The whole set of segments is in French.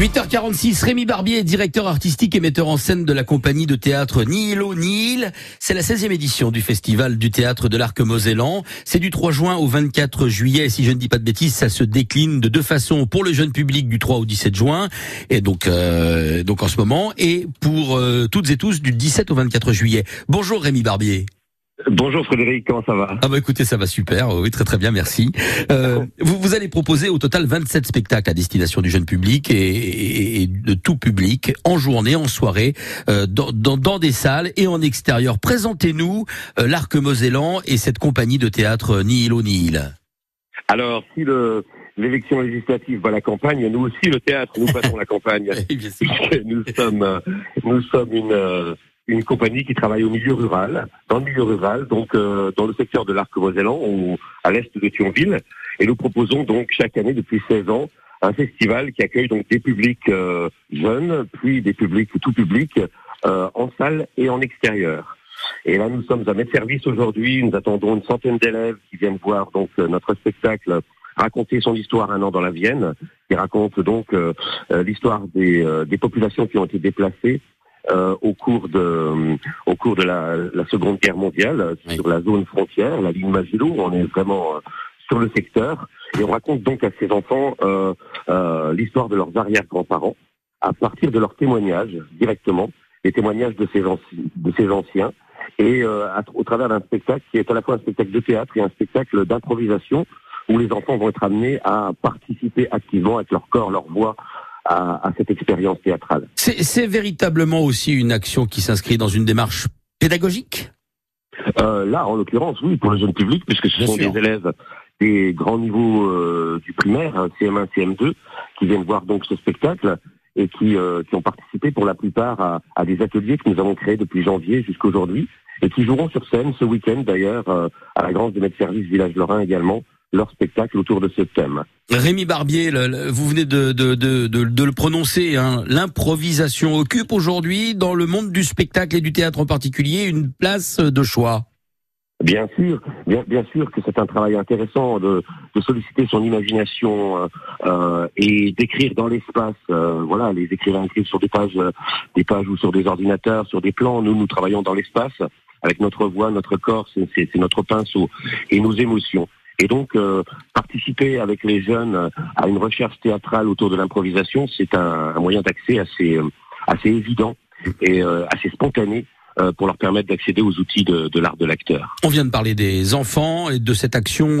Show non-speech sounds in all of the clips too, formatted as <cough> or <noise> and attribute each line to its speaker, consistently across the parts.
Speaker 1: 8h46, Rémi Barbier, directeur artistique et metteur en scène de la compagnie de théâtre Nihilo Nihil. C'est la 16e édition du Festival du théâtre de l'Arc Mosellan. C'est du 3 juin au 24 juillet. Si je ne dis pas de bêtises, ça se décline de deux façons pour le jeune public du 3 au 17 juin, et donc, euh, donc en ce moment, et pour euh, toutes et tous du 17 au 24 juillet. Bonjour Rémi Barbier.
Speaker 2: Bonjour Frédéric, comment ça va?
Speaker 1: Ah bah écoutez, ça va super, oui très très bien, merci. Euh, vous, vous allez proposer au total 27 spectacles à destination du jeune public et, et de tout public, en journée, en soirée, euh, dans, dans, dans, des salles et en extérieur. Présentez-nous euh, l'Arc Mosellan et cette compagnie de théâtre Nihilo Nihil.
Speaker 2: Alors, si le, l'élection législative va la campagne, nous aussi le théâtre, nous passons la campagne. <laughs> nous sommes, euh, nous sommes une euh, une compagnie qui travaille au milieu rural, dans le milieu rural, donc euh, dans le secteur de l'arc mosellan à l'est de Thionville. Et nous proposons donc chaque année depuis 16 ans un festival qui accueille donc des publics euh, jeunes, puis des publics tout publics euh, en salle et en extérieur. Et là, nous sommes à mettre service aujourd'hui. Nous attendons une centaine d'élèves qui viennent voir donc notre spectacle raconter son histoire un an dans la Vienne, qui raconte donc l'histoire des, des populations qui ont été déplacées euh, au cours de au cours de la, la Seconde Guerre mondiale sur la zone frontière, la ligne Maginot. On est vraiment euh, sur le secteur et on raconte donc à ces enfants euh, euh l'histoire de leurs arrière-grands-parents à partir de leurs témoignages directement, les témoignages de ces, de ces anciens et euh, au travers d'un spectacle qui est à la fois un spectacle de théâtre et un spectacle d'improvisation où les enfants vont être amenés à participer activement avec leur corps, leur voix, à, à cette expérience théâtrale.
Speaker 1: C'est véritablement aussi une action qui s'inscrit dans une démarche pédagogique?
Speaker 2: Euh, Là, en l'occurrence, oui, pour le jeune public, puisque ce sont des élèves des grands niveaux euh, du primaire, CM1, hein, CM2, qui viennent voir donc ce spectacle et qui, euh, qui ont participé pour la plupart à, à, des ateliers que nous avons créés depuis janvier jusqu'à aujourd'hui et qui joueront sur scène ce week-end d'ailleurs euh, à la Grange de Maître Service Village Lorrain également leur spectacle autour de ce thème.
Speaker 1: Rémi Barbier, vous venez de, de, de, de le prononcer, hein. l'improvisation occupe aujourd'hui dans le monde du spectacle et du théâtre en particulier une place de choix.
Speaker 2: Bien sûr, bien, bien sûr que c'est un travail intéressant de, de solliciter son imagination euh, euh et d'écrire dans l'espace. Euh, voilà, les écrivains écrivent sur des pages, euh, des pages ou sur des ordinateurs, sur des plans. Nous, nous travaillons dans l'espace avec notre voix, notre corps, c'est notre pinceau et nos émotions. Et donc, euh, participer avec les jeunes euh, à une recherche théâtrale autour de l'improvisation, c'est un, un, moyen d'accès assez, euh, assez évident et assez spontané pour leur permettre d'accéder aux outils de, de l'art de l'acteur.
Speaker 1: On vient de parler des enfants et de cette action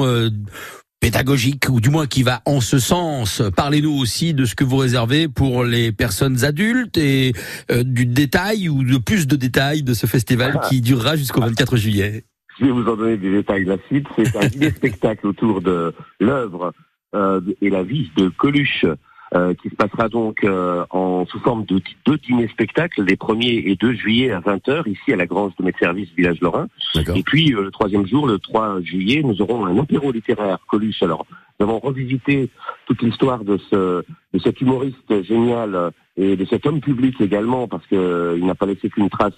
Speaker 1: pédagogique, ou du moins qui va en ce sens. Parlez-nous aussi de ce que vous réservez pour les personnes adultes et du détail ou de plus de détails de ce festival qui durera jusqu'au 24 juillet.
Speaker 2: Je vais vous en donner des détails la suite. C'est un dîner spectacle autour de l'œuvre euh, et la vie de Coluche euh, qui se passera donc euh, en sous forme de deux dîners spectacles, les 1er et 2 juillet à 20h, ici à la Grange de mes services Village Lorrain. Et puis le troisième jour, le 3 juillet, nous aurons un apéro littéraire Coluche. Alors, nous avons revisité toute l'histoire de ce de cet humoriste génial et de cet homme public également, parce qu'il il n'a pas laissé qu'une trace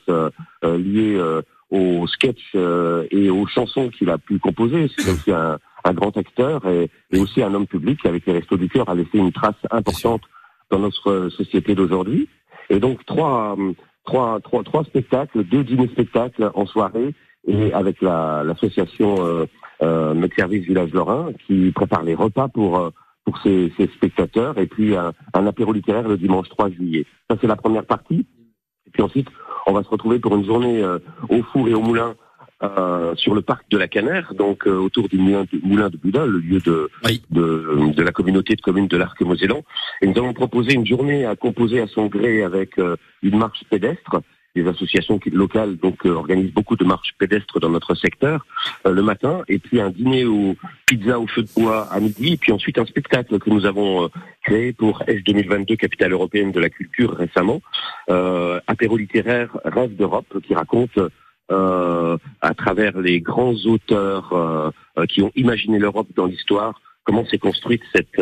Speaker 2: liée aux sketchs euh, et aux chansons qu'il a pu composer. C'est aussi un, un, grand acteur et, aussi un homme public qui, avec les Restos du Cœur, a laissé une trace importante dans notre société d'aujourd'hui. Et donc trois, trois, trois, trois spectacles, deux dîners spectacles en soirée et avec l'association euh, euh, Service Village Lorrain qui prépare les repas pour euh, pour ses, ses, spectateurs et puis un, un apéro littéraire le dimanche 3 juillet. Ça c'est la première partie. Et puis ensuite, on va se retrouver pour une journée euh, au four et au moulin euh, sur le parc de la Canère, donc euh, autour du moulin de, moulin de Buda, le lieu de, de, de, la communauté de communes de l'Arc Mosellan. Et nous avons proposé une journée à composer à son gré avec une marche pédestre. Des associations locales donc euh, organisent beaucoup de marches pédestres dans notre secteur euh, le matin, et puis un dîner au pizza au feu de bois à midi, et puis ensuite un spectacle que nous avons euh, créé pour S 2022, capitale européenne de la culture récemment, apéro littéraire Rêve d'Europe, qui raconte à travers les grands auteurs qui ont imaginé l'Europe dans l'histoire, comment s'est construite cette,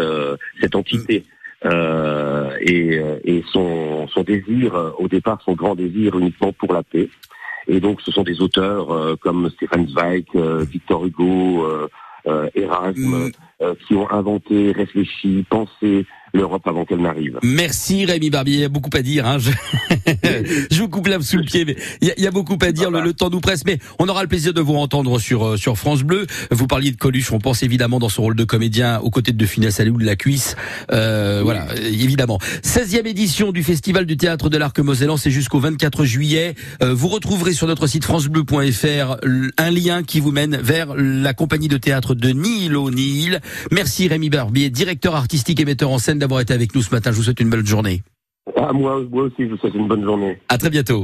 Speaker 2: cette entité euh, et, euh, et, son, son désir, euh, au départ, son grand désir uniquement pour la paix. Et donc, ce sont des auteurs comme Stefan Zweig, Victor Hugo, Erasme, mm. qui ont inventé, réfléchi, pensé l'Europe avant qu'elle n'arrive.
Speaker 1: Merci Rémi Barbier, beaucoup à dire. Hein. <laughs> je vous coupe l'âme sous le pied, mais il y, y a beaucoup à dire. Le, le, temps nous presse, mais on aura le plaisir de vous entendre sur euh, sur France Bleu. Vous parliez de Coluche, on pense évidemment dans son rôle de comédien aux côtés de Funès Salou de la Cuisse. Euh, voilà, évidemment. 16e édition du Festival du théâtre de l'Arc Mosellan, c'est jusqu'au 24 juillet. Euh, vous retrouverez sur notre site francebleu.fr un lien qui vous mène vers la compagnie de théâtre de Nil au Nil. Merci Rémi Barbier, directeur artistique et metteur en scène d'avoir été avec nous ce matin. Je vous souhaite une belle journée.
Speaker 2: Ah, moi, moi aussi, je vous souhaite une bonne journée.
Speaker 1: À très bientôt.